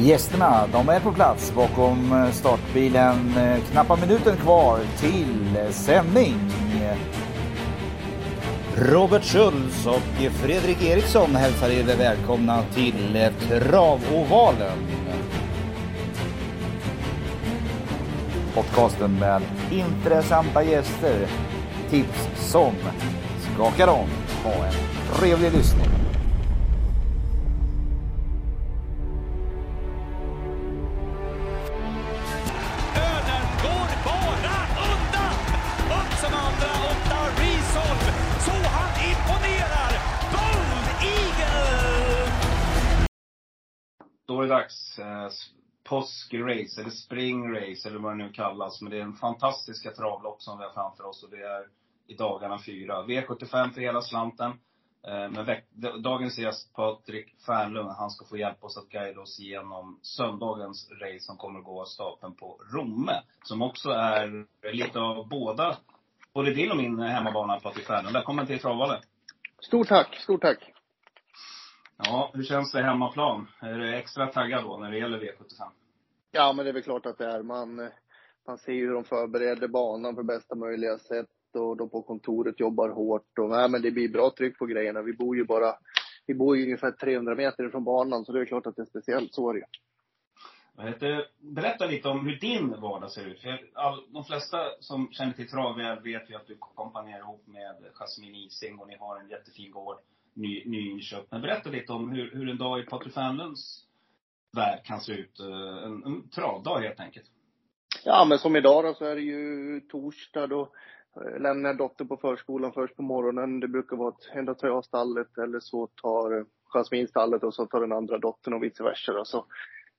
Gästerna, de är på plats bakom eh, startbilen. Eh, knappa minuten kvar till eh, sändning. Robert Schultz och Fredrik Eriksson hälsar er välkomna till Travovalen. Podcasten med intressanta gäster, tips som skakar om. Ha en trevlig lyssning. Påskrace, eller springrace, eller vad det nu kallas. Men det är en fantastiska travlopp som vi har framför oss och det är i dagarna fyra. V75 för hela slanten. Eh, men dagens gäst, Patrik Fernlund, han ska få hjälpa oss att guida oss igenom söndagens race som kommer att gå av stapeln på Romme. Som också är lite av båda, både din och min hemmabana, Patrik Fernlund. Välkommen till Travvallen. Stort tack, stort tack. Ja, hur känns det hemmaplan? Är du extra taggad då när det gäller V75? Ja, men det är väl klart att det är. Man, man ser ju hur de förbereder banan på bästa möjliga sätt och de på kontoret jobbar hårt. Och, nej, men det blir bra tryck på grejerna. Vi bor ju bara, vi bor ju ungefär 300 meter från banan, så det är klart att det är speciellt. Så är det ju. Berätta lite om hur din vardag ser ut. För all, de flesta som känner till trav vet ju att du kompanjerar ihop med Jasmine Ising och ni har en jättefin gård, ny, nyinköpt. Men berätta lite om hur, hur en dag i Patrik Fernlunds värld kan se ut. Eh, en, en travdag helt enkelt. Ja, men som idag då så är det ju torsdag. Då eh, lämnar jag dottern på förskolan först på morgonen. Det brukar vara att ändå tar jag stallet eller så tar eh, Jasmine stallet och så tar den andra dottern och vice versa. Då. Så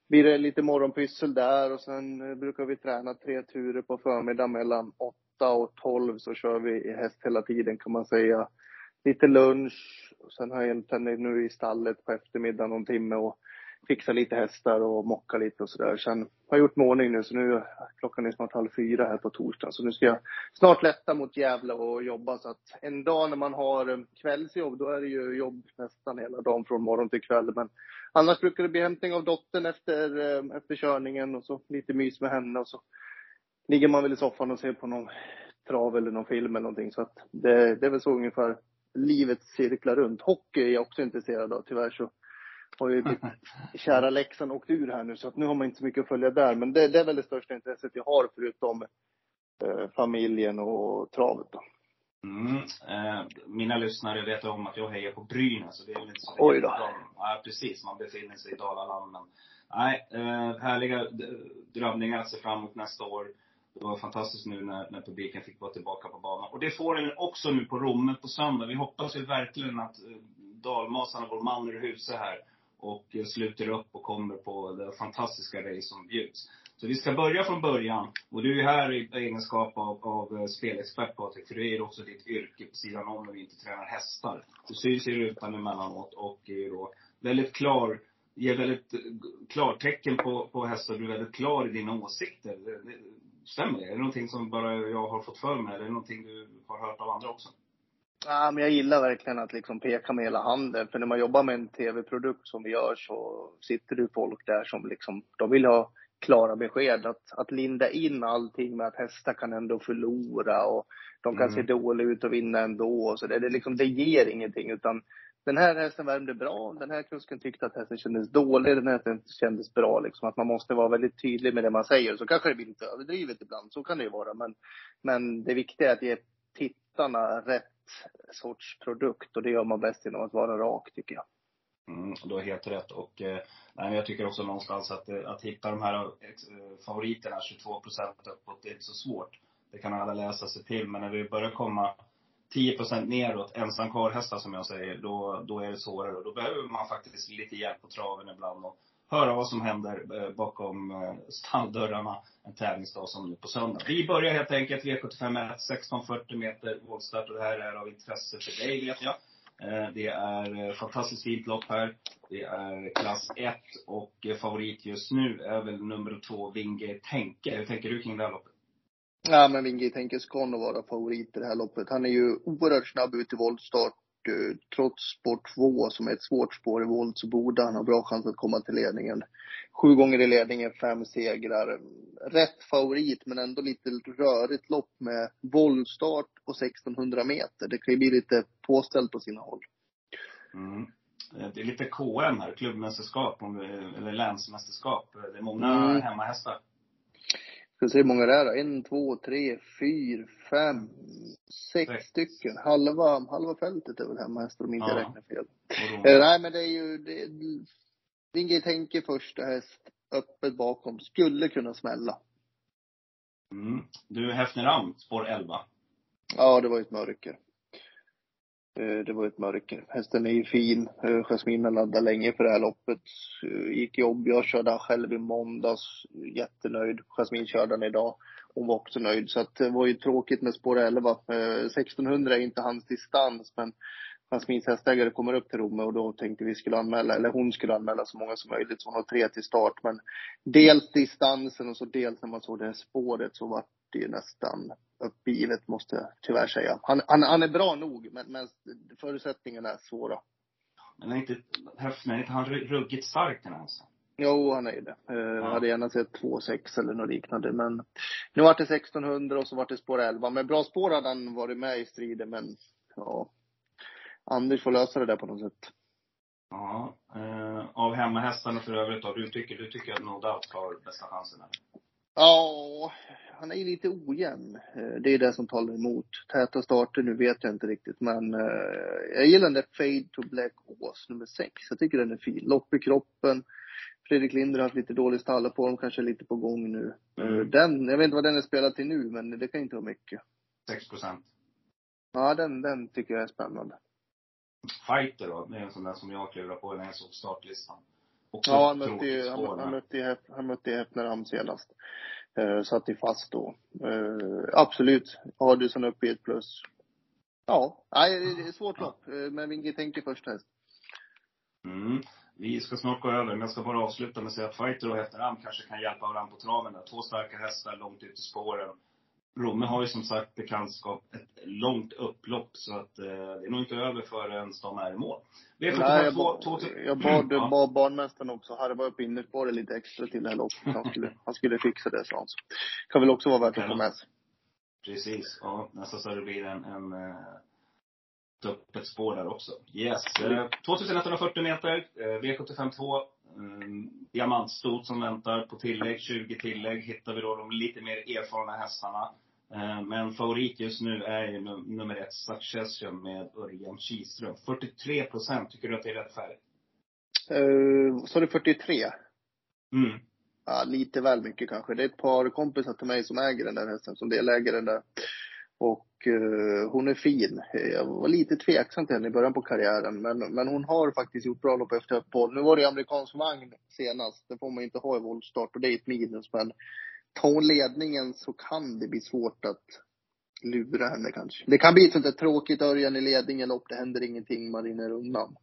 blir det lite morgonpyssel där och sen brukar vi träna tre turer på förmiddagen mellan 8 och 12 så kör vi häst hela tiden kan man säga. Lite lunch och sen har jag egentligen nu i stallet på eftermiddagen någon timme och fixat lite hästar och mocka lite och sådär. Sen har jag gjort mig i ordning nu så nu, klockan är snart halv fyra här på torsdagen. Så nu ska jag snart lätta mot Gävle och jobba. Så att en dag när man har um, kvällsjobb, då är det ju jobb nästan hela dagen från morgon till kväll. Men annars brukar det bli hämtning av dottern efter, um, efter körningen och så lite mys med henne och så ligger man väl i soffan och ser på någon trav eller någon film eller någonting. Så att det, det är väl så ungefär livet cirklar runt. Hockey är jag också intresserad av. Tyvärr så har ju mitt kära Leksand åkt ur här nu så att nu har man inte så mycket att följa där. Men det, det är väl det största intresset jag har förutom eh, familjen och travet då. Mm. Eh, mina lyssnare vet om att jag hejar på Brynäs. Så det är väl inte så Oj då. Ja, precis. Man befinner sig i. Men, nej, eh, härliga drömningar att se fram emot nästa år. Det var fantastiskt nu när, när publiken fick vara tillbaka på banan. Och det får den också nu på Romme på söndag. Vi hoppas ju verkligen att eh, dalmasarna, vår man ur huset här, och eh, sluter upp och kommer på det fantastiska race som bjuds. Så vi ska börja från början. Och du är här i egenskap av, av eh, spelexpert Patrik, för det är ju också ditt yrke på sidan om när vi inte tränar hästar. Du syns i rutan emellanåt och är då väldigt klar, ger väldigt klartecken på, på hästar. Du är väldigt klar i dina åsikter. Stämmer det? Är det någonting som bara jag har fått för mig eller är det någonting du har hört av andra också? Ja, men jag gillar verkligen att liksom peka med hela handen. För när man jobbar med en tv-produkt som vi gör så sitter det folk där som liksom, de vill ha klara besked. Att, att linda in allting med att hästar kan ändå förlora och de kan Mm. se dåliga ut och vinna ändå. Så det, det, liksom, det ger ingenting. Utan den här hästen värmde bra. Den här kusken tyckte att hästen kändes dålig. Den här hästen kändes bra. Liksom. Att man måste vara väldigt tydlig med det man säger. Så kanske det blir lite överdrivet ibland. Så kan det ju vara. Men, men det viktiga är att ge tittarna rätt sorts produkt. Och det gör man bäst genom att vara rak, tycker jag. Mm, du har helt rätt. Och eh, nej, men jag tycker också någonstans att, eh, att hitta de här eh, favoriterna, 22 procent uppåt, det är inte så svårt. Det kan alla läsa sig till. Men när vi börjar komma 10 procent neråt, ensam karlhästar, som jag säger, då, då är det svårare. Och då behöver man faktiskt lite hjälp på traven ibland och höra vad som händer eh, bakom eh, stalldörrarna en tävlingsdag som nu på söndag. Vi börjar helt enkelt V75 1640 meter vågstart och det här är av intresse för dig vet jag. Eh, Det är eh, fantastiskt fint lopp här. Det är klass 1 och eh, favorit just nu är väl nummer 2, Vinge Tänke. Hur tänker du kring det här loppet? Ja, men Wingi tänker nog vara favorit i det här loppet. Han är ju oerhört snabb ut i voltstart. eh, trots spår 2 som är ett svårt spår i volt så borde han ha bra chans att komma till ledningen. Sju gånger i ledningen, fem segrar. Rätt favorit men ändå lite rörigt lopp med voltstart och 1600 meter. Det kan ju bli lite påställt på sina håll. Mm. Eh, Det är lite KM här, klubbmästerskap eller länsmästerskap. Det är många Mm. hemmahästar. Ska se hur många det är då. En, två, tre, fyra, fem, sex Sex. stycken. Halva, halva fältet är väl hemmahästar om inte jag Ja. räknar fel. Eh, nej men det är ju, det, Wingate Henke första häst, öppet bakom, skulle kunna smälla. Mm. Du, Häfneram, spår 11. Ja, det var ju ett mörker. Eh, det var ett mörker. Hästen är ju fin. Eh, Jasmine har laddat länge för det här loppet. Eh, gick jobb. Jag körde han själv i måndags. Jättenöjd. Jasmine körde han idag. Hon var också nöjd. Så att det var ju tråkigt med spår 11. 1600 eh, är inte hans distans, men Jasmines hästägare kommer upp till Romme och då tänkte vi skulle anmäla, eller hon skulle anmäla så många som möjligt. Så hon har tre till start. Men dels distansen och så dels när man såg det här spåret så var det ju nästan uppgivet måste jag tyvärr säga. Han, han, han är bra nog, men, men förutsättningarna är svåra. Men är inte inte han ruggigt stark den här hästen? Jo, han är ju det. Eh, hade gärna sett 2,6 eller något liknande. Men nu vart det 1600 och så vart det spår 11. Men bra spår hade han varit med i striden, men ja. Anders får lösa det där på något sätt. Ja. Eh, av hemmahästarna för övrigt då, du tycker, du tycker att No Doubt har bästa chansen här? Ja, han är ju lite ojämn. Eh, Det är det som talar emot. Täta starter nu vet jag inte riktigt, men eh, jag gillar den där Fade to Black Ås nummer 6. Jag tycker den är fin. Lopp i kroppen. Fredrik Linder har haft lite dålig stallarform, kanske lite på gång nu. Eh, Mm. Den, jag vet inte vad den är spelad till nu, men det kan inte vara mycket. 6 procent. Ja, den, den tycker jag är spännande. Fighter då, det är en sån där som jag klurar på när jag såg startlistan. Också Ja, han mötte ju, han, han mötte han mötte Hefneram senast. Uh, satt ju fast då. Eh, absolut. Adelsson uppe i ett plus. Ja, nej, det är svårt lopp. Uh, men Winge tänker första häst. Mm. Vi ska snart gå över, men jag ska bara avsluta med att säga att Fighter och Häfneram kanske kan hjälpa varandra på traven där. Två starka hästar långt ut i spåren. Romme har ju som sagt bekantskap ett långt upplopp, så att eh, det är nog inte över förrän de är i mål. Nej, V75 jag, två, ba, två, jag bad, Ja. bad barnmästaren också harva upp innerspåret lite extra till det här loppet. Han skulle, han skulle fixa det, sa han. Kan väl också vara värt att ta med sig. Precis. Ja, nästan så det blir en, en eh, öppet spår där också. Yes. Eh, 2140 meter, eh, V75 2. Eh, diamantstot som väntar på tillägg. 20 tillägg hittar vi då de lite mer erfarna hästarna. Eh, men favorit just nu är ju num- nummer ett, Succession med Örjan Kihlström. 43 procent. Tycker du att det är rätt färg? Uh, är det 43. Mm. Ja, lite väl mycket kanske. Det är ett par kompisar till mig som äger den där hästen, som deläger den där. Och eh, hon är fin. Jag var lite tveksam till henne i början på karriären, men, men hon har faktiskt gjort bra lopp efter uppehåll. Nu var det ju amerikansk vagn senast. Det får man inte ha i voltstart och det är ett minus, men tar hon ledningen så kan det bli svårt att lura henne kanske. Det kan bli ett sånt där tråkigt Örjan i ledningen lopp, det händer ingenting, man rinner undan.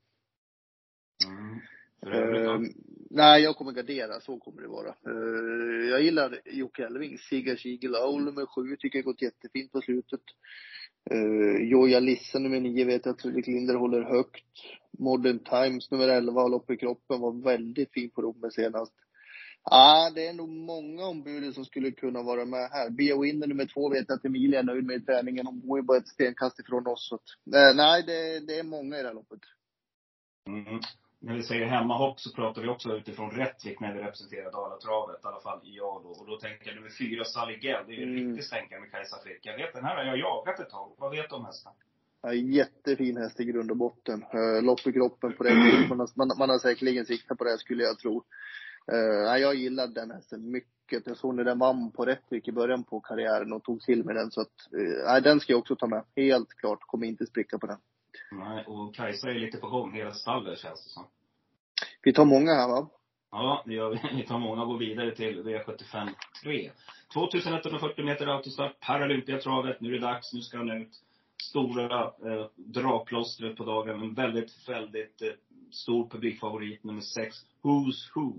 Mm. Eh, nej, jag kommer gardera. Så kommer det vara. Eh, jag gillar Jocke Elving. Sigga Shigelow nummer sju tycker jag gått jättefint på slutet. Uh, Joja Lisse nummer nio vet jag att Fredrik Linder håller högt. Modern Times nummer 11 har lopp i kroppen. Var väldigt fin på Romme senast. ah, det är nog många ombud som skulle kunna vara med här. Bea Winner nummer två vet jag att Emilia är nöjd med i träningen. Hon bor ju bara ett stenkast ifrån oss. Så att, eh, nej, det, det är många i det här loppet. Mm. När vi säger hemmahopp så pratar vi också utifrån Rättvik när vi representerar Dalatravet. I alla fall jag då. Och då tänker jag nummer fyra, Sally Gell. Det är ju en Mm. riktig stänkare med Kajsa Frick. Jag vet, den här har jag jagat ett tag. Vad vet du om hästen? Ja, jättefin häst i grund och botten. Uh, lopp i kroppen på det. Man har, man, man har säkerligen siktat på det skulle jag tro. Uh, jag gillar den hästen mycket. Jag såg när den vann på Rättvik i början på karriären och tog till med den. Så att, uh, den ska jag också ta med. Helt klart. Kommer inte spricka på den. Nej, och Kajsa är lite på gång. Hela stallet känns det som. Vi tar många här va? Ja, det gör vi. Vi tar många och går vidare till V75 3. 2140 meter autostart, Paralympiatravet. Nu är det dags, nu ska han ut. Stora eh, dragplåstret på dagen. En väldigt, väldigt eh, stor publikfavorit, nummer 6, Who's Who.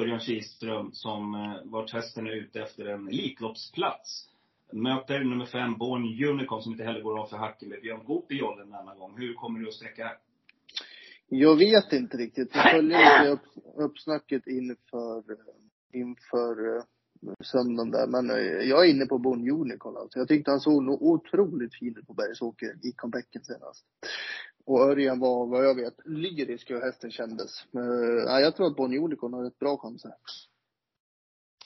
Örjan Kihlström, som eh, vart hästen är ute efter en Elitloppsplats. Möter nummer fem, Born Unicorn, som inte heller går av för hacken med Björn Goop i jollen denna gång. Hur kommer du att sträcka? Jag vet inte riktigt. Jag följer lite upp, uppsnacket inför, inför eh, söndagen där. Men eh, jag är inne på Bon Unicorn alltså. Jag tyckte han såg nog otroligt fin ut på Bergsåker i comebacken senast. Och Örjan var, vad jag vet, lyrisk hur hästen kändes. Men, eh, jag tror att Bon Unicorn har ett bra chans här.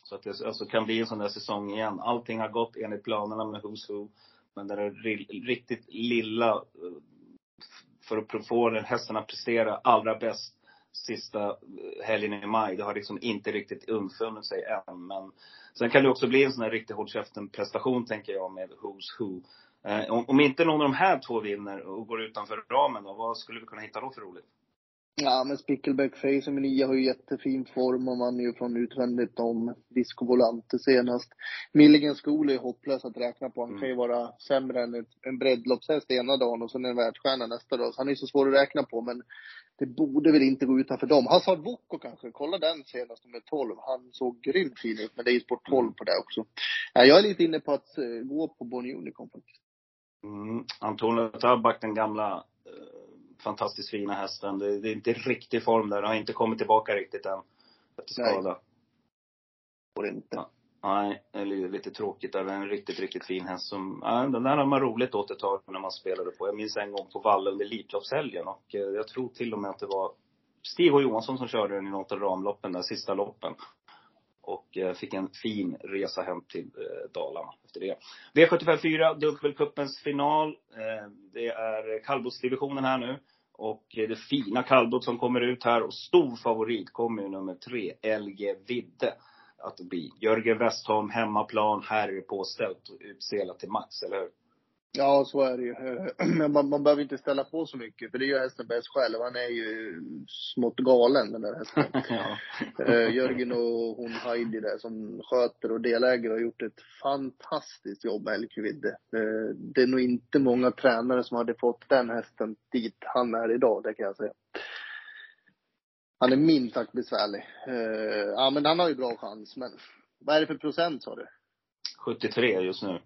Så att det alltså, kan bli en sån där säsong igen. Allting har gått enligt planerna med Who's Who. Men det är riktigt lilla för att få den hästen att prestera allra bäst sista helgen i maj. Det har liksom inte riktigt undfunnit sig än. Men sen kan det också bli en sån här riktigt hårt prestation tänker jag med Who's Who. Eh, om, om inte någon av de här två vinner och går utanför ramen då, vad skulle vi kunna hitta då för roligt? Ja, men Spickleback Face med nio har ju jättefin form och vann ju från utvändigt om Disco Volante senast. Milligan School är hopplös att räkna på. Han mm. kan ju vara sämre än ett, en breddloppshäst ena dagen och sen en världsstjärna nästa dag. Så han är så svår att räkna på, men det borde väl inte gå utanför dem. Hazard Boko kanske, kolla den senast med 12. Han såg grymt fin ut, men det är ju sport 12 på det också. Ja, jag är lite inne på att uh, gå på Bonnie Unicorn faktiskt. Mm. Antonio Tabak, den gamla uh fantastiskt fina hästen. Det, det är inte riktig form där. Den har inte kommit tillbaka riktigt än. Efter skada. Nej. Får inte. Ja. Nej, det är lite tråkigt där. En riktigt, riktigt fin häst som, ja, den där har man roligt åt ett tag när man spelade på. Jag minns en gång på Valle under Elitloppshelgen och eh, jag tror till och med att det var Stig H Johansson som körde den i något av ramloppen där, sista loppen. Och eh, fick en fin resa hem till eh, Dalarna efter det. V75 4, dubbelcupens final. Det är kallblodsdivisionen här nu. Och det fina kallblod som kommer ut här och stor favorit kommer ju nummer tre, LG Vidde att bli. Jörgen Westholm, hemmaplan, här är det påställt och utselat till max, eller hur? Ja, så är det ju. Men man, man behöver inte ställa på så mycket, för det gör hästen bäst själv. Han är ju smått galen, den där hästen. ja. Eh, Jörgen och hon Heidi där som sköter och delägare har gjort ett fantastiskt jobb med Elkvidde. Eh, det är nog inte många tränare som hade fått den hästen dit han är idag, det kan jag säga. Han är minst sagt besvärlig. Eh, ja, men han har ju bra chans, men vad är det för procent sa du? 73 just nu.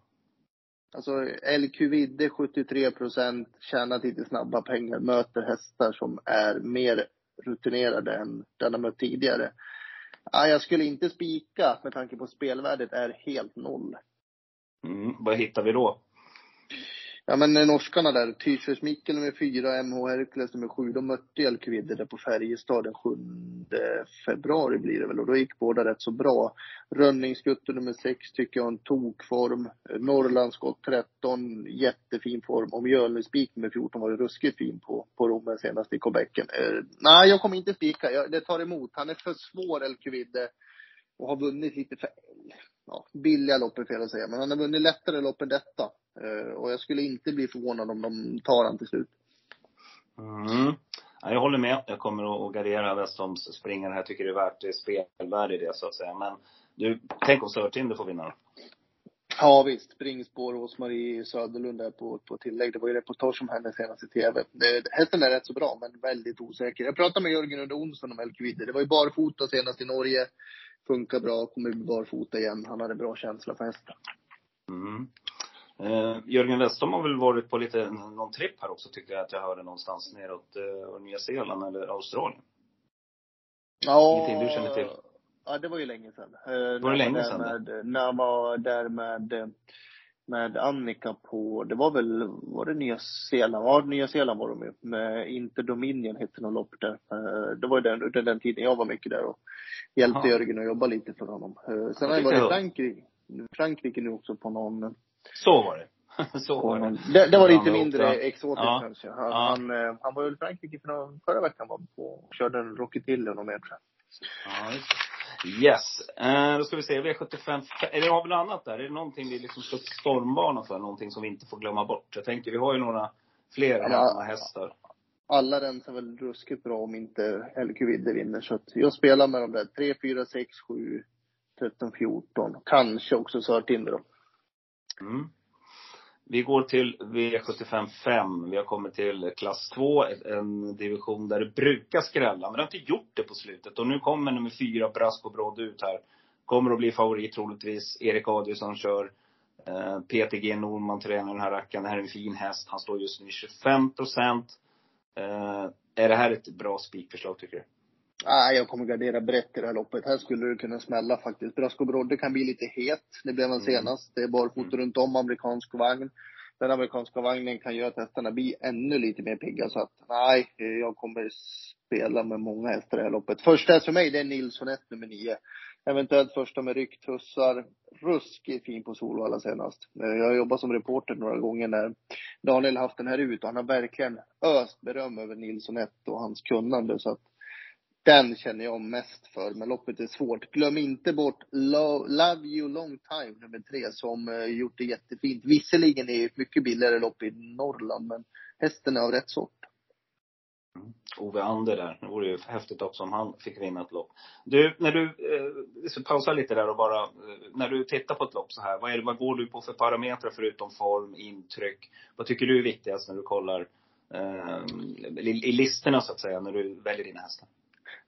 Alltså LQ Vidde 73 procent, tjänat lite snabba pengar, möter hästar som är mer rutinerade än den har mött tidigare. Ja, jag skulle inte spika med tanke på spelvärdet är helt noll. Mm, vad hittar vi då? Ja men norskarna där, Tyrsves Mikkel nummer fyra, MH Hercules nummer sju, de mötte Elkvidde där på Färjestad den 7 februari blir det väl och då gick båda rätt så bra. Rönningsgutten nummer sex tycker jag har en tokform. Norrlandsskott 13, jättefin form. Och Mjölnespik nummer 14 var ju ruskigt fin på, på Rommen senast i comebacken. Eh, nej, jag kommer inte spika. Jag, det tar emot. Han är för svår Elkvidde och har vunnit lite för ja, billiga lopp är fel att säga, men han har vunnit lättare lopp än detta. Eh, och jag skulle inte bli förvånad om de tar han till slut. Mm. Ja, jag håller med. Jag kommer att gardera Westholms springare här. Jag tycker det är värt det spelvärde i det, så att säga. Men du, tänk om Sörtinder får vinna då? Ja visst, springspår hos Marie Söderlund där på, på tillägg. Det var ju reportage om henne senast i tv. hästen är rätt så bra, men väldigt osäker. Jag pratade med Jörgen under onsdagen om Elkvidde. Det var ju barfota senast i Norge funkar bra, kommer bli barfota igen. Han hade bra känsla för hästen. Mm. Eh, Jörgen Westholm har väl varit på lite, någon tripp här också tyckte jag att jag hörde någonstans neråt eh, Nya Zeeland eller Australien. Ja. Ingenting du känner till? Ja, det var ju länge sedan. Eh, var det länge sedan? Med, när han var där med, med Annika på, det var väl, var det Nya Zeeland? Ja, Nya Zeeland var de ju. Med Interdominion hette någon lopp där. Eh, det var den, under den tiden jag var mycket där och hjälpte Aha. Jörgen att jobba lite för honom. Eh, sen har jag varit i Frankrike, Frankrike nu också på någon Så var det. Så var det. Det, det var lite mindre exotiskt ja. kanske. Han, ja. han, eh, han, var i Frankrike för någon, förra veckan var på, körde en Rocky Till och mer tror jag. Ja, just Yes. Eh, då ska vi se, V75, eller har vi något annat där? Är det någonting vi liksom ska stormbana för? Någonting som vi inte får glömma bort? Jag tänker, vi har ju några fler ja, hästar alla rensar väl ruskigt bra om inte LQ Vidde vinner. Så att jag spelar med de där 3, 4, 6, 7, 13, 14. Kanske också Sörtinder då. Mm. Vi går till V75 5. Vi har kommit till klass 2, en division där det brukar skrälla. Men det har inte gjort det på slutet. Och nu kommer nummer 4, Brasco och Brodd ut här. Kommer att bli favorit troligtvis. Erik Adielsson kör. Eh, PTG Norman tränar den här rackaren. Det här är en fin häst. Han står just nu i 25 procent. Eh, är det här ett bra spikförslag tycker du? Nej, jag kommer gardera brett i det här loppet. Här skulle det kunna smälla faktiskt. Brasco Brodde kan bli lite het. Det blev han Mm. senast. Det är barfota Mm. runt om, amerikansk vagn. Den amerikanska vagnen kan göra att hästarna blir ännu lite mer pigga. Så att nej, jag kommer spela med många hästar i det här loppet. Första häst för mig, det är Nilsson 1, nummer 9. Eventuellt första med rycktussar. Ruskigt fin på Solvalla senast. Eh, Jag har jobbat som reporter några gånger när Daniel haft den här ut och han har verkligen öst beröm över Nilsson 1 och hans kunnande. Så att den känner jag mest för, men loppet är svårt. Glöm inte bort Lo- Love You Long Time, nummer tre, som uh, gjort det jättefint. Visserligen är det ett mycket billigare lopp i Norrland, men hästen är av rätt sort. Mm. Ove Ander där. Det vore ju häftigt också om han fick vinna ett lopp. Du, när du, eh, pausa lite där och bara, eh, när du tittar på ett lopp så här, vad, är det, vad går du på för parametrar förutom form, intryck? Vad tycker du är viktigast när du kollar eh, i, i listorna så att säga, när du väljer dina hästar?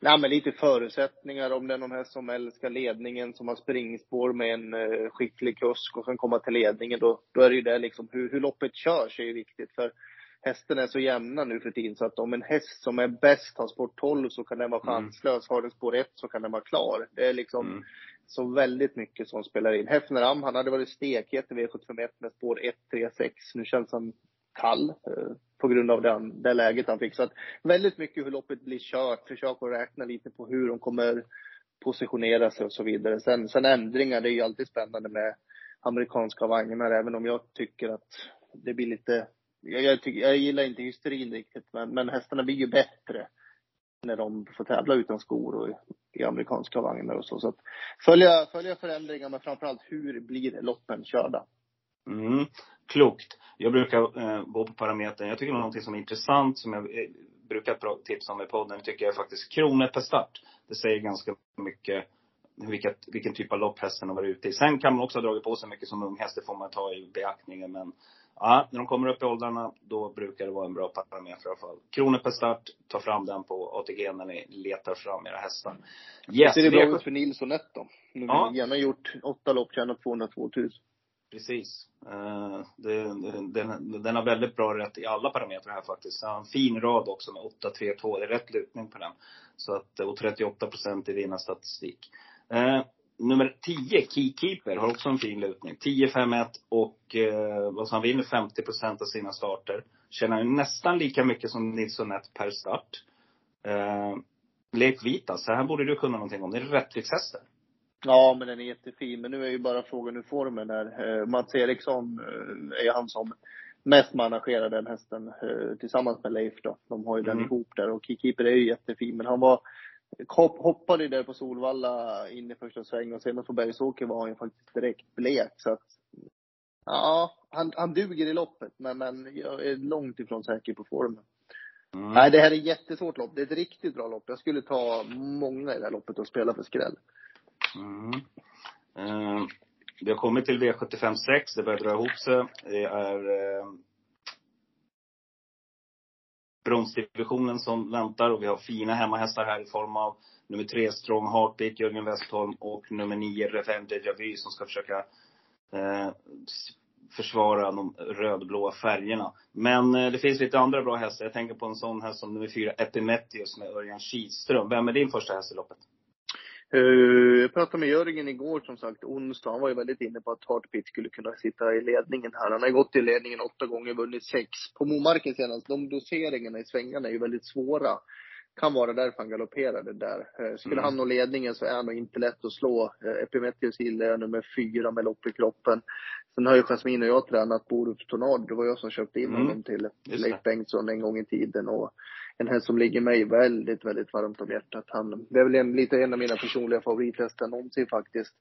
Nej, men lite förutsättningar. Om det är någon häst som älskar ledningen, som har springspår med en eh, skicklig kusk och kan komma till ledningen, då, då är det ju det liksom, hur, hur loppet körs är ju viktigt. För hästen är så jämna nu för tiden så att om en häst som är bäst har spår 12 så kan den vara Mm. chanslös. Har den spår 1 så kan den vara klar. Det är liksom Mm. så väldigt mycket som spelar in. Hefneram, han hade varit stekhet i V751 med spår 1, 3, 6. Nu känns han kall eh, på grund av den, det läget han fick. Så att väldigt mycket hur loppet blir kört. Försök att räkna lite på hur de kommer positionera sig och så vidare. Sen, sen ändringar, det är ju alltid spännande med amerikanska vagnar, även om jag tycker att det blir lite jag, jag, tycker, jag gillar inte hysterin riktigt, men, men hästarna blir ju bättre när de får tävla utan skor och i, i amerikanska vagnar och så. Så att följa, följa förändringar, men framförallt hur blir loppen körda? Mm. Klokt. Jag brukar eh, gå på parametern. Jag tycker någonting som är intressant, som jag eh, brukar tipsa om i podden, tycker jag är faktiskt kronor per start. Det säger ganska mycket vilket, vilken typ av lopp hästen har varit ute i. Sen kan man också ha dragit på sig mycket som ung häst, det får man ta i beaktning. Men ja, när de kommer upp i åldrarna, då brukar det vara en bra parameter i alla fall. Kronor per start, ta fram den på ATG när ni letar fram era hästar. Yes, Ser det bra V7 ut för Nilsson 1 då? Nu Ja. ja. har gjort åtta lopp, tjänat 202 000. Precis. Eh, det, den, den har väldigt bra rätt i alla parametrar här faktiskt. Den har en fin rad också med 8-3-2. Det är rätt lutning på den. Så att, och 38 procent i vinnarstatistik. Eh, nummer 10, Keykeeper, har också en fin lutning. 10-5-1 och eh, vad sa han vinner 50 procent av sina starter. Tjänar nästan lika mycket som Nilsson 1 per start. Eh, Leif Vitas, så här borde du kunna någonting om. Det är rättvikshästen. Ja, men den är jättefin. Men nu är ju bara frågan hur formen är. Eh, Mats Eriksson eh, är han som mest managerar den hästen eh, tillsammans med Leif då. De har ju den Mm. ihop där och Keykeeper är ju jättefin. Men han var hopp, hoppade ju där på Solvalla in i första sväng och sedan på Bergsåker var han ju faktiskt direkt blek. Så att, ja, han, han duger i loppet. Men, men jag är långt ifrån säker på formen. Mm. Nej, det här är ett jättesvårt lopp. Det är ett riktigt bra lopp. Jag skulle ta många i det här loppet och spela för skräll. Mm. Eh, vi har kommit till V75 6. Det börjar dra ihop sig. Det är eh, bronsdivisionen som väntar och vi har fina hemmahästar här i form av nummer tre Strong Heartbeat, Jörgen Westholm och nummer nio Revenge Deja Vu som ska försöka eh, försvara de rödblåa färgerna. Men eh, det finns lite andra bra hästar. Jag tänker på en sån häst som nummer fyra Epimetheus med Örjan Kihlström. Vem är din första häst i loppet? Eh, jag pratade med Jörgen igår som sagt, onsdag. Han var ju väldigt inne på att Heartbeat skulle kunna sitta i ledningen här. Han har gått i ledningen åtta gånger, vunnit sex. På Momarken senast, de doseringarna i svängarna är ju väldigt svåra. Kan vara därför han galopperade där. Eh, Skulle Mm. han nå ledningen så är han nog inte lätt att slå. Eh, Epimetheus Hill är nummer fyra med lopp i kroppen. Sen har ju Jasmin och jag tränat Borups Tornado. Det var jag som köpte in Mm. honom till Just Leif Bengtsson en gång i tiden. Och en häst som ligger mig väldigt, väldigt varmt om hjärtat. Han, det är väl en, lite en av mina personliga favorithästar någonsin faktiskt.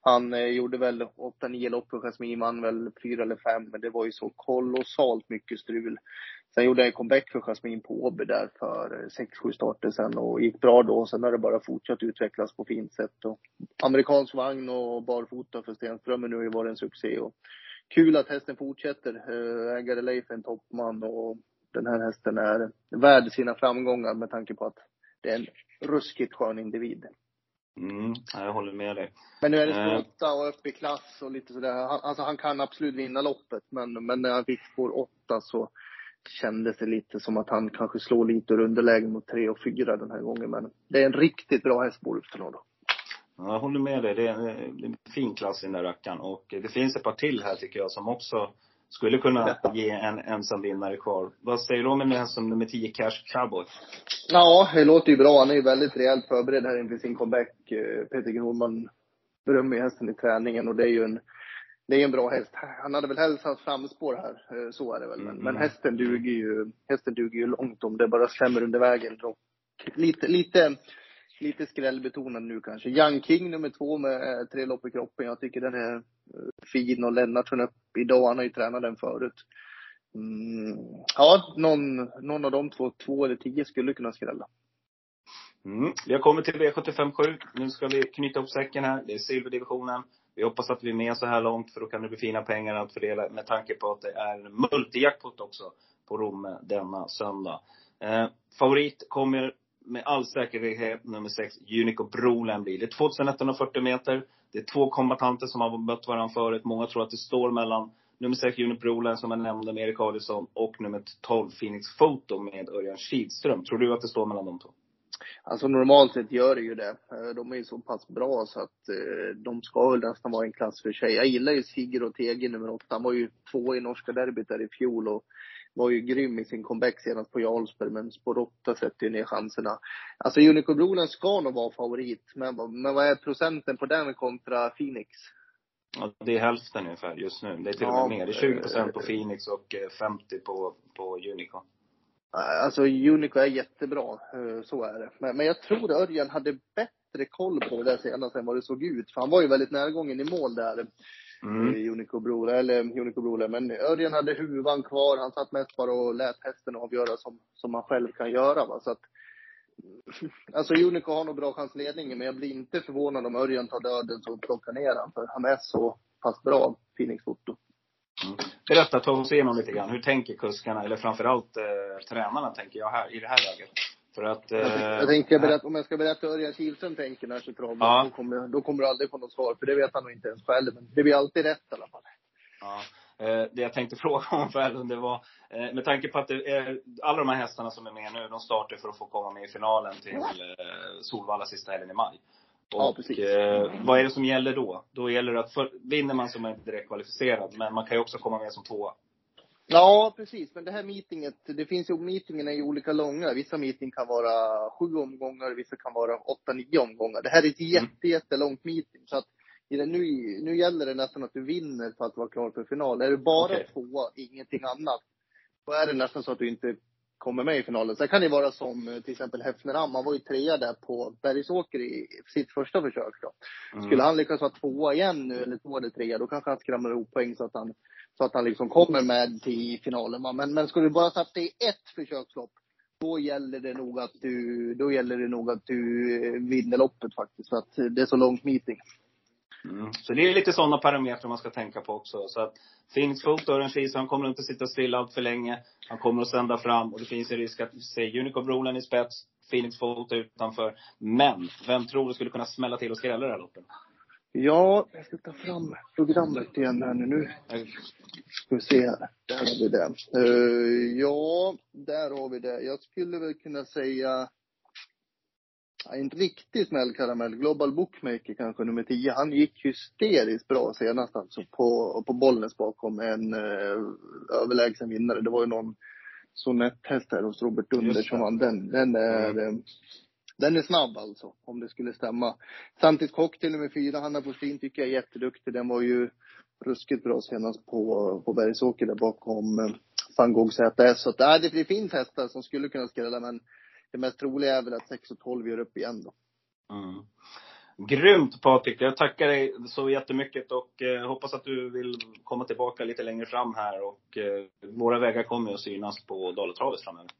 Han eh, gjorde väl 8-9 lopp för Jasmin, vann väl fyra eller fem, men det var ju så kolossalt mycket strul. Sen gjorde jag en comeback för Jasmin på Åby där för 6-7 starter sen och gick bra då. Sen har det bara fortsatt utvecklas på fint sätt. Och amerikansk vagn och barfota för Stenströmer nu har ju varit en succé. Och kul att hästen fortsätter. Eh, Ägare Leif är en toppman och den här hästen är värd sina framgångar med tanke på att det är en ruskigt skön individ. Mm, jag håller med dig. Men nu är det Eh. spår och upp i klass och lite sådär. Han, alltså han kan absolut vinna loppet. Men, men när han fick spår åtta så kändes det lite som att han kanske slår lite ur underläge mot tre och fyra den här gången. Men det är en riktigt bra häst Borup då. Ja, Jag håller med dig. Det är, en, fin klass i den där rackaren. Och det finns ett par till här tycker jag som också skulle kunna ge en ensam vinnare kvar. Vad säger du om en häst som nummer 10, Cash Cowboy? Ja, det låter ju bra. Han är ju väldigt rejält förberedd här inför sin comeback. Eh, Peter Gnorman berömmer ju hästen i träningen och det är ju en, det är en bra häst. Han hade väl helst haft framspår här, eh, så är det väl. Men, Mm. men hästen duger ju, hästen duger ju långt om det bara stämmer under vägen. Och lite, lite, lite skrällbetonad nu kanske. Young King nummer två med eh, tre lopp i kroppen. Jag tycker den är eh, fin och Lennartsson upp idag. Han har ju tränat den förut. Mm, ja, någon, någon av de två, två eller tio skulle kunna skrälla. Mm. Vi har kommit till V757. Nu ska vi knyta ihop säcken här. Det är silverdivisionen. Vi hoppas att vi är med så här långt för då kan det bli fina pengar att fördela med tanke på att det är multijackpot också på Romme denna söndag. Eh, favorit kommer med all säkerhet nummer 6, Unico Brolen blir. Det är 2140 meter. Det är två kombatanter som har mött varandra förut. Många tror att det står mellan nummer 6, Unico Brolen, som jag nämnde med Erik Adielsson, och nummer 12, Phoenix Photo med Örjan Kihlström. Tror du att det står mellan de två? Alltså normalt sett gör det ju det. Eh, De är ju så pass bra så att eh, de ska väl nästan vara en klass för sig. Jag gillar ju Sigurd och Tege nummer åtta. Han var ju två i norska derbyt där i fjol och var ju grym i sin comeback senast på Jarlsberg. Men spår åtta sätter ju ner chanserna. Alltså Unico Brolen ska nog vara favorit. Men, men vad är procenten på den kontra Phoenix? Ja, det är hälften ungefär just nu. Det är till och Ja, med mer. Det är 20 procent på eh, Phoenix och eh, 50 på, på Unico. Eh, Alltså Unico är jättebra, eh, så är det. Men, men jag tror Örjan hade bättre koll på det där senast än vad det såg ut. För han var ju väldigt närgången i mål där. Mm. mm. Unico Brola, eller Unico Brola. Men Örjan hade huvan kvar. Han satt mest bara och lät hästen avgöra som, som man själv kan göra. Va? Så att, alltså Unico har nog bra chansledning, men jag blir inte förvånad om Örjan tar döden så plockar ner han. För han är så pass bra, Phoenix Foto. Mm. Berätta, ta oss igenom lite grann. Hur tänker kuskarna, eller framförallt eh, tränarna, tänker jag här, i det här läget? För att... Eh, Jag, jag tänkte berätta, om jag ska berätta hur Örjan Kihlström tänker när trav, Ja. då, kommer, då kommer du aldrig få något svar. För det vet han nog inte ens själv. Men det blir alltid rätt i alla fall. Ja. Eh, Det jag tänkte fråga om Färlund, det var, eh, med tanke på att det är, alla de här hästarna som är med nu, de startar för att få komma med i finalen till eh, Solvalla sista helgen i maj. Ja, Och precis. eh, vad är det som gäller då? Då gäller det att, för, vinner man så är man inte direkt kvalificerad, men man kan ju också komma med som tvåa. Ja, precis. Men det här meetinget, det finns ju, meetingen är ju olika långa. Vissa meeting kan vara sju omgångar, vissa kan vara åtta, nio omgångar. Det här är ett jätte, jättelångt meeting. Så att nu, nu gäller det nästan att du vinner för att vara klar för final. Är du bara Okej. tvåa, ingenting annat, då är det nästan så att du inte kommer med i finalen. Sen kan det vara som eh, till exempel Hefneram, han var ju trea där på Bergsåker i sitt första försök då. Mm. Skulle han lyckas vara tvåa igen nu, eller två eller trea, då kanske han skramlar ihop poäng så att han, så att han liksom kommer med till finalen. Men, men skulle du bara satsa i ett försökslopp, då gäller det nog att du, då gäller det nog att du eh, vinner loppet faktiskt. För att det är så långt meeting. Mm. Så det är lite sådana parametrar man ska tänka på också. Så att Foot, Örjan Kihlström, han kommer inte sitta still allt för länge. Han kommer att sända fram och det finns en risk att vi ser Unicorn Brolen i spets, Phoenix Foot utanför. Men, vem tror du skulle kunna smälla till och skrälla det här loppet? Ja, jag ska ta fram programmet igen här nu. nu. Ska vi se här. Där har vi det. Eh, ja, där har vi det. Jag skulle väl kunna säga ja, en riktig smällkaramell. Global Bookmaker kanske nummer 10. Han gick hysteriskt bra senast alltså på, på Bollnäs bakom en eh, överlägsen vinnare. Det var ju någon sonetthäst här hos Robert Dunder som vann den. Den är, eh, den är snabb alltså, om det skulle stämma. Samtidigt cocktail nummer fyra, Hanna Forstin tycker jag är jätteduktig. Den var ju ruskigt bra senast på, på Bergsåker där bakom eh, van Gogh ZS. Så att, det, det finns hästar som skulle kunna skrälla men det mest troliga är väl att 6 och 12 gör upp igen då. Mm. Grymt Patrik! Jag tackar dig så jättemycket och eh, hoppas att du vill komma tillbaka lite längre fram här. Och eh, våra vägar kommer att synas på Dalatravet framöver.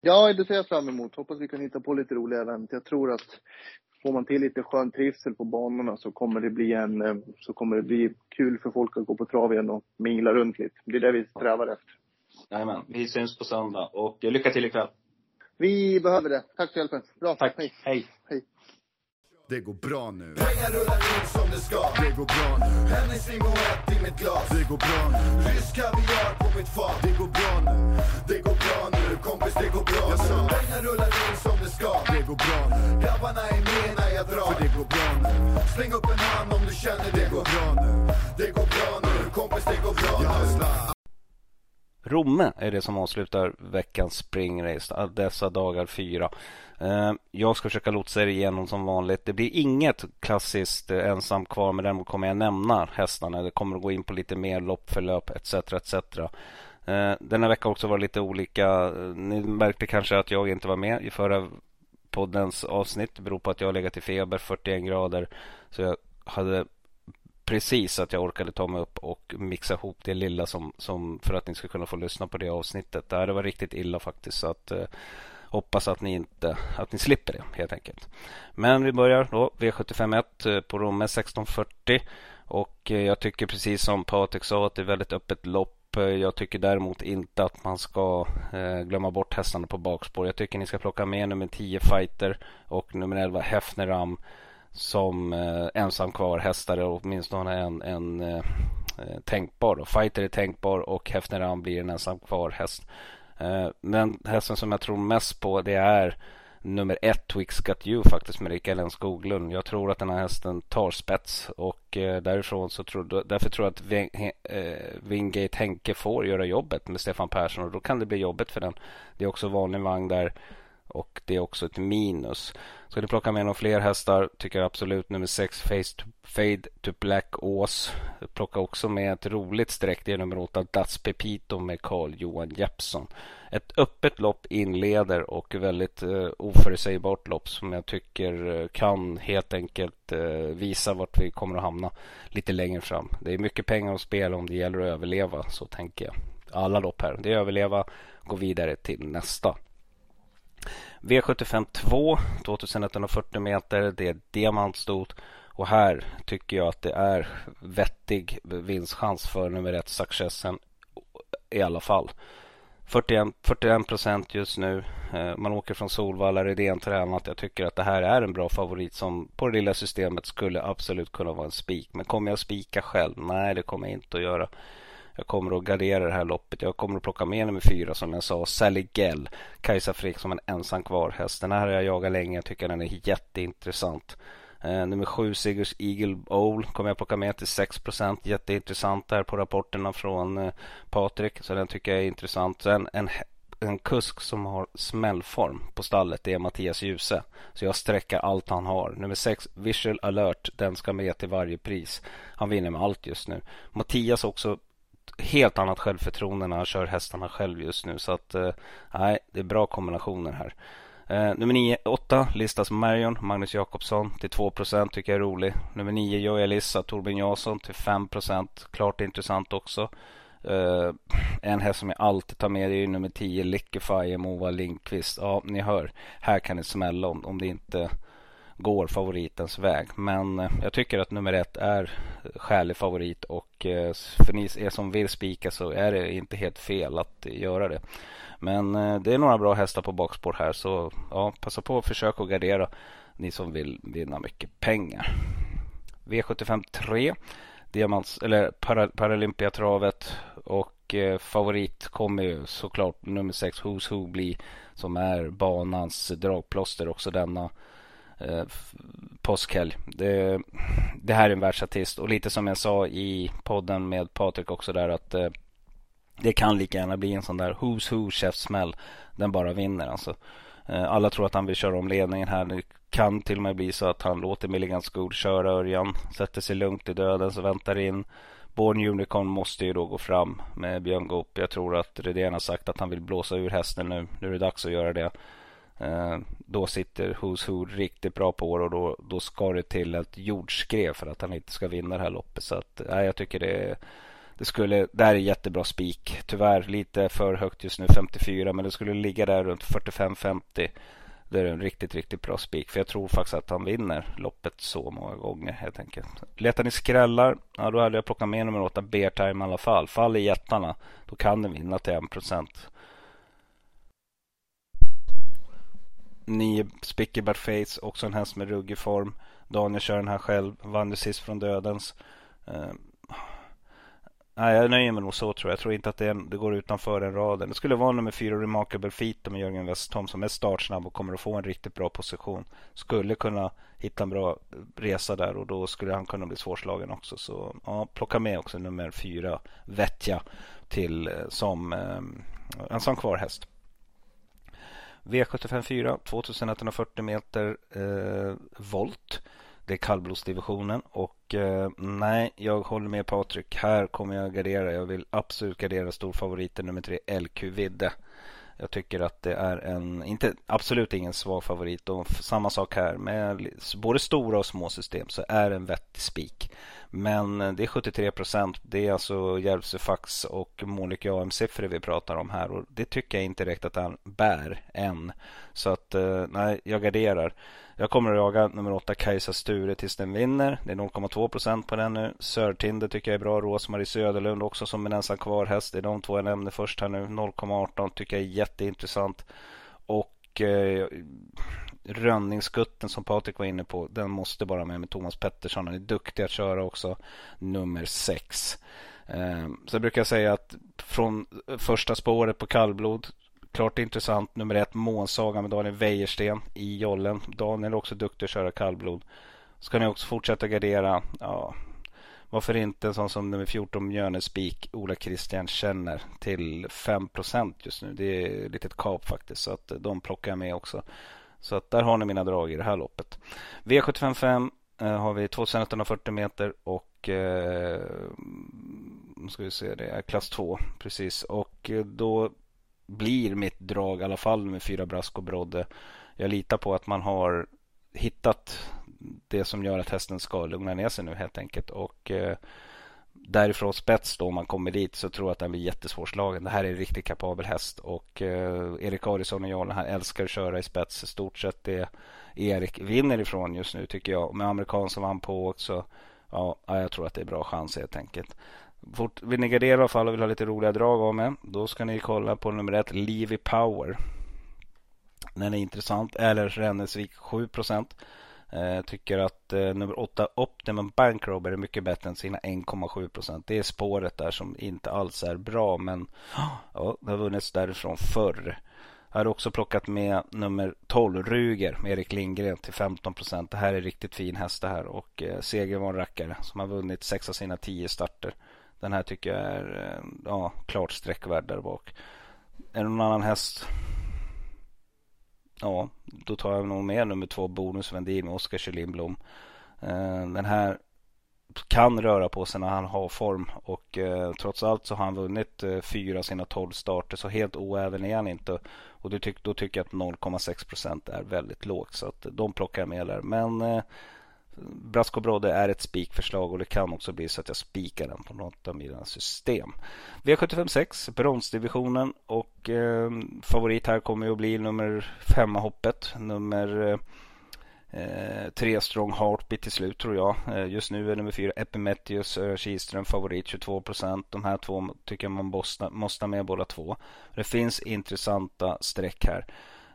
Ja, det ser jag fram emot. Hoppas vi kan hitta på lite roliga event. Jag tror att får man till lite skön trivsel på banorna så kommer det bli en, eh, så kommer det bli kul för folk att gå på trav igen och mingla runt lite. Det är det vi strävar efter. Jajamän, vi syns på söndag och eh, lycka till ikväll. Vi behöver det. Tack för hjälpen. Bra. Tack, Hej. hej. Hej. det går bra nu Pengar rullar in som det ska Det går bra nu Hennes limo ett i mitt glas Det går bra nu Rysk kaviar på mitt fat Det går bra nu Det går bra nu kompis, det går bra Jag nu sa. Pengar rullar in som det ska Det går bra nu Grabbarna är med när jag drar För det går bra nu Släng upp en hand om du känner det Det går bra nu Det går bra nu kompis, det går bra Jag nu Romme är det som avslutar veckans springrace, dessa dagar fyra. Eh, jag ska försöka lotsa er igenom som vanligt. Det blir inget klassiskt eh, ensam kvar, men däremot kommer jag nämna hästarna. Det kommer att gå in på lite mer loppförlöp etc. etc. Eh, Denna vecka har också varit lite olika. Ni märkte kanske att jag inte var med i förra poddens avsnitt. Det beror på att jag har legat i feber, 41 grader. Så jag hade precis att jag orkade ta mig upp och mixa ihop det lilla som, som för att ni ska kunna få lyssna på det avsnittet. Det här var riktigt illa faktiskt. Så att, eh, hoppas att ni inte att ni slipper det helt enkelt. Men vi börjar då V751 eh, på Romme 1640. Och eh, jag tycker precis som Patrik sa att det är väldigt öppet lopp. Eh, jag tycker däremot inte att man ska eh, glömma bort hästarna på bakspår. Jag tycker ni ska plocka med nummer 10 Fighter och nummer 11 Hefneram som eh, ensam kvar hästare och åtminstone en, en eh, eh tänkbar. Då. Fighter är tänkbar och Hefneran blir en ensam kvar häst. Eh, den hästen som jag tror mest på det är nummer ett Twix Got You faktiskt med Rickard L. Skoglund. Jag tror att den här hästen tar spets och eh, därifrån så tror, därför tror jag att Ving, eh, Wingate Henke får göra jobbet med Stefan Persson och då kan det bli jobbet för den. Det är också vanlig vagn där och det är också ett minus. Ska du plocka med några fler hästar tycker jag absolut nummer 6 to, Fade to Black Ås. Plocka också med ett roligt streck. Det är nummer 8 Das Pepito med Carl Johan Jeppsson. Ett öppet lopp inleder och väldigt eh, oförutsägbart lopp som jag tycker eh, kan helt enkelt eh, visa vart vi kommer att hamna lite längre fram. Det är mycket pengar att spela om det gäller att överleva, så tänker jag. Alla lopp här, det är överleva, gå vidare till nästa. V75 2, 2140 meter. Det är diamantstort. Och här tycker jag att det är vettig vinstchans för nummer ett Successen i alla fall. 41, procent just nu. Eh, man åker från Solvalla, Redén tränat. Jag tycker att det här är en bra favorit som på det lilla systemet skulle absolut kunna vara en spik. Men kommer jag spika själv? Nej, det kommer jag inte att göra. Jag kommer att gardera det här loppet. Jag kommer att plocka med nummer fyra som jag sa. Sally Gell. Kajsa Frick som en ensam kvar häst. Den här har jag jagat länge. Jag tycker den är jätteintressant. Eh, nummer sju Sigurds Eagle Bowl kommer jag plocka med till 6% Jätteintressant där på rapporterna från eh, Patrik. Så den tycker jag är intressant. Sen en, en kusk som har smällform på stallet. Det är Mattias Djuse. Så jag sträcker allt han har. Nummer sex Visual Alert. Den ska med till varje pris. Han vinner med allt just nu. Mattias också helt annat självförtroende när han kör hästarna själv just nu. Så att eh, nej, det är bra kombinationer här. Eh, nummer 9, 8 listas Marion, Magnus Jakobsson till 2% tycker jag är rolig. Nummer 9, Joja Elissa, Torbjörn Jansson till 5% klart intressant också. Uh, en häst som jag alltid tar med är nummer 10, Lickify, Mova Lindqvist. Ja, ni hör, här kan det smälla om, om det inte går favoritens väg. Men eh, jag tycker att nummer ett är skälig favorit och eh, för ni er som vill spika så är det inte helt fel att göra det. Men eh, det är några bra hästar på bakspår här så ja, passa på att försöka att gardera ni som vill vinna mycket pengar. V75 3 Diamants, eller para, Paralympiatravet och eh, favorit kommer ju såklart nummer 6 Who's Who bli som är banans dragplåster också denna eh, påskhelg. Det, det, här är en världsartist och lite som jag sa i podden med Patrik också där att eh, det kan lika gärna bli en sån där Who's Who käftsmäll. Den bara vinner alltså. Eh, alla tror att han vill köra om ledningen här. Det kan till och med bli så att han låter Milligan School köra Örjan. Sätter sig lugnt i döden så väntar in. Born Unicorn måste ju då gå fram med Björn Goop. Jag tror att Redén har sagt att han vill blåsa ur hästen nu. Nu är det dags att göra det. Eh, då sitter Who's Who riktigt bra på och då, då ska det till ett jordskrev för att han inte ska vinna det här loppet. Så att, nej, jag tycker det, det skulle, det här är jättebra spik. Tyvärr lite för högt just nu, 54, men det skulle ligga där runt 45-50. Det är en riktigt, riktigt bra spik. För jag tror faktiskt att han vinner loppet så många gånger helt enkelt. Letar ni skrällar, ja då hade jag plockat med nummer 8, Bear Time i alla fall. Fall i jättarna, då kan den vinna till 1 procent. Nio Spickybart Face, också en häst med ruggig form. Daniel kör den här själv, vann ju sist från dödens. Uh, Nej, jag nöjer mig nog så tror jag. Jag tror inte att det, är, det går utanför den raden. Det skulle vara nummer fyra Remarkable Feet med Jörgen Westholm som är startsnabb och kommer att få en riktigt bra position. Skulle kunna hitta en bra resa där och då skulle han kunna bli svårslagen också. Så ja, plocka med också nummer fyra Vetja till eh, som um, en sån kvar häst. V754, 2140 meter eh, volt. Det är kallblodsdivisionen och eh, nej, jag håller med Patrik. Här kommer jag gardera. Jag vill absolut gardera storfavoriten nummer tre, LQ Vidde. Jag tycker att det är en, inte, absolut ingen svag favorit och samma sak här med både stora och små system så är det en vettig spik. Men eh, det är 73 procent. Det är alltså Järvsöfax och Monica AM-siffror vi pratar om här och det tycker jag inte direkt att han bär än. Så att eh, nej, jag garderar. Jag kommer att jaga nummer åtta Kajsa Sture tills den vinner. Det är 0,2 procent på den nu. Sörtinder tycker jag är bra. Rosmarie Söderlund också som en ensam kvar häst. Det är de två jag nämnde först här nu. 0,18 tycker jag är jätteintressant. Och eh, som Patrik var inne på. Den måste bara med med Thomas Pettersson. Han är duktig att köra också. Nummer sex. Eh, så brukar jag säga att från första spåret på kallblod Klart intressant. Nummer ett, Månsaga med Daniel Wäjersten i jollen. Daniel är också duktig att köra kallblod. Ska ni också fortsätta gardera? Ja, varför inte en sån som nummer 14 Mjölnespik, Ola Christian känner till 5% just nu. Det är ett litet kap faktiskt. Så att eh, de plockar jag med också. Så att där har ni mina drag i det här loppet. V755 eh, har vi 2140 meter och eh, ska vi se, det är klass 2 precis. Och eh, då blir mitt drag i alla fall med fyra Brasco Brodde. Jag litar på att man har hittat det som gör att hästen ska lugna ner sig nu helt enkelt. Och eh, därifrån spets då om man kommer dit så tror jag att den blir jättesvårslagen. Det här är en riktigt kapabel häst och eh, Erik Arisson och Jarlen han älskar att köra i spets. I stort sett det Erik vinner ifrån just nu tycker jag. Med amerikan som vann på också. Ja, jag tror att det är bra chans helt enkelt. Fort, vill ni gardera i alla fall och vill ha lite roliga drag av mig. Då ska ni kolla på nummer ett, Levi Power. Den är intressant. Eller Rännesvik 7 procent. Jag tycker att eh, nummer 8 Optimum Bankrobber är mycket bättre än sina 1,7 procent. Det är spåret där som inte alls är bra men ja, det har vunnits därifrån förr. Jag har också plockat med nummer 12 Ruger med Erik Lindgren till 15 procent. Det här är riktigt fin häst det här och eh, Seger var en rackare som har vunnit sex av sina tio starter. Den här tycker jag är eh, ja, klart sträckvärd där bak. Är det någon annan häst? Ja, då tar jag nog med nummer två Bonus Vendin med Oskar Kjellin eh, Den här kan röra på sig när han har form och eh, trots allt så har han vunnit eh, fyra av sina tolv starter så helt oäven är han inte. Och då, tyck, då tycker jag att 0,6 procent är väldigt lågt så att de plockar jag med där. Men eh, Brasco Brodde är ett spikförslag och det kan också bli så att jag spikar den på något av mina system. V756, bronsdivisionen och eh, favorit här kommer att bli nummer femma hoppet. Nummer eh, eh, tre Strong Heartbeat till slut tror jag. Eh, just nu är nummer fyra Epimetheus eh, Kihlström favorit 22 procent. De här två tycker jag man måste, måste med båda två. Det finns intressanta streck här.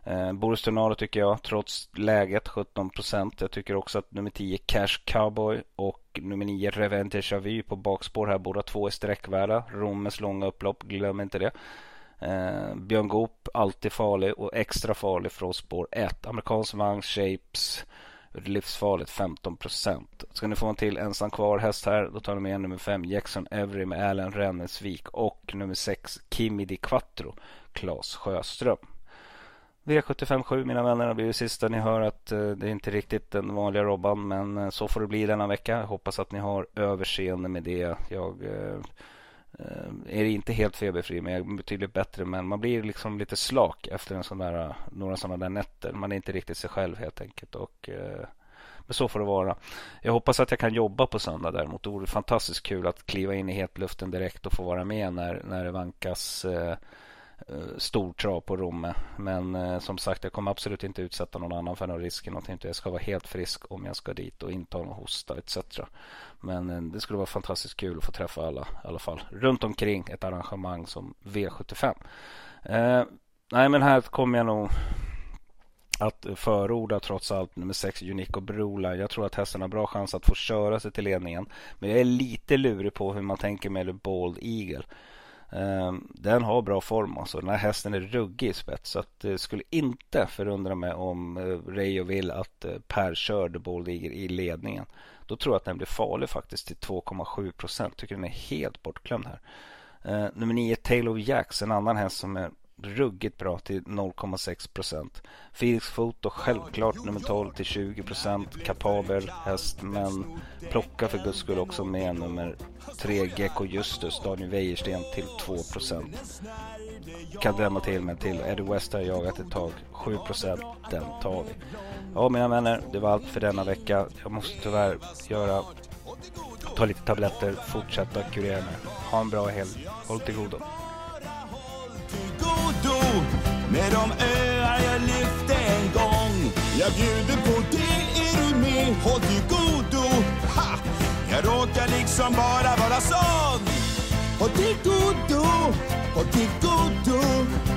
Eh, Boris Tornado tycker jag, trots läget 17 procent. Jag tycker också att nummer 10 Cash Cowboy och nummer 9 Revente Chavy på bakspår här. Båda två är sträckvärda. Rommes långa upplopp, glöm inte det. Eh, Björn Goop, alltid farlig och extra farlig från spår 1. Amerikansk vagn, Shapes, livsfarligt 15 procent. Ska ni få en till ensam kvar häst här, då tar ni med nummer 5 Jackson Every med Allen Rennesvik och nummer 6 Kimi Di Quattro, Claes Sjöström. V757 mina vänner, det blir det sista ni hör att eh, det är inte riktigt den vanliga Robban men eh, så får det bli denna vecka. Jag hoppas att ni har överseende med det. Jag eh, är inte helt feberfri men jag är betydligt bättre men man blir liksom lite slak efter en sån där, några sådana där nätter. Man är inte riktigt sig själv helt enkelt. Och, men så får det vara. Jag hoppas att jag kan jobba på söndag däremot. Det vore fantastiskt kul att kliva in i hetluften direkt och få vara med när, när det vankas Eh, Eh, stor trav på Romme. Men eh, som sagt, jag kommer absolut inte utsätta någon annan för någon risk. Någonting. Jag ska vara helt frisk om jag ska dit och inte ha någon hosta etc. Men eh, det skulle vara fantastiskt kul att få träffa alla i alla fall runt omkring ett arrangemang som V75. Eh, nej, men här kommer jag nog att förorda trots allt nummer 6 Unico Brola. Jag tror att hästen har bra chans att få köra sig till ledningen. Men jag är lite lurig på hur man tänker med Bald Eagle. Ehm, den har bra form alltså. Den här hästen är ruggig i spets. Så att det skulle inte förundra mig om eh, Reijo vill att eh, Per kör The Bald i ledningen. Då tror jag att den blir farlig faktiskt till 2,7 procent. Tycker den är helt bortglömd här. Ehm, nummer 9 Taylor Jacks, en annan häst som är ruggigt bra till 0,6 procent. Felix Foto självklart nummer 12 till 20 procent. Kapabel häst men plocka för guds skull också med nummer 3 Gecko Justus, Daniel Wäjersten till 2 procent. Kan drämma till med till. Eddie West har jagat ett tag. 7 procent, den tar vi. Ja mina vänner, det var allt för denna vecka. Jag måste tyvärr göra ta lite tabletter, fortsätta kurera mig. Ha en bra helg. Håll till godo godo med de öar jag lyfte en gång. Jag bjuder på det, är du med? Håll till godo. Ha! Jag råkar liksom bara vara sån. Håll till godo, håll till godo.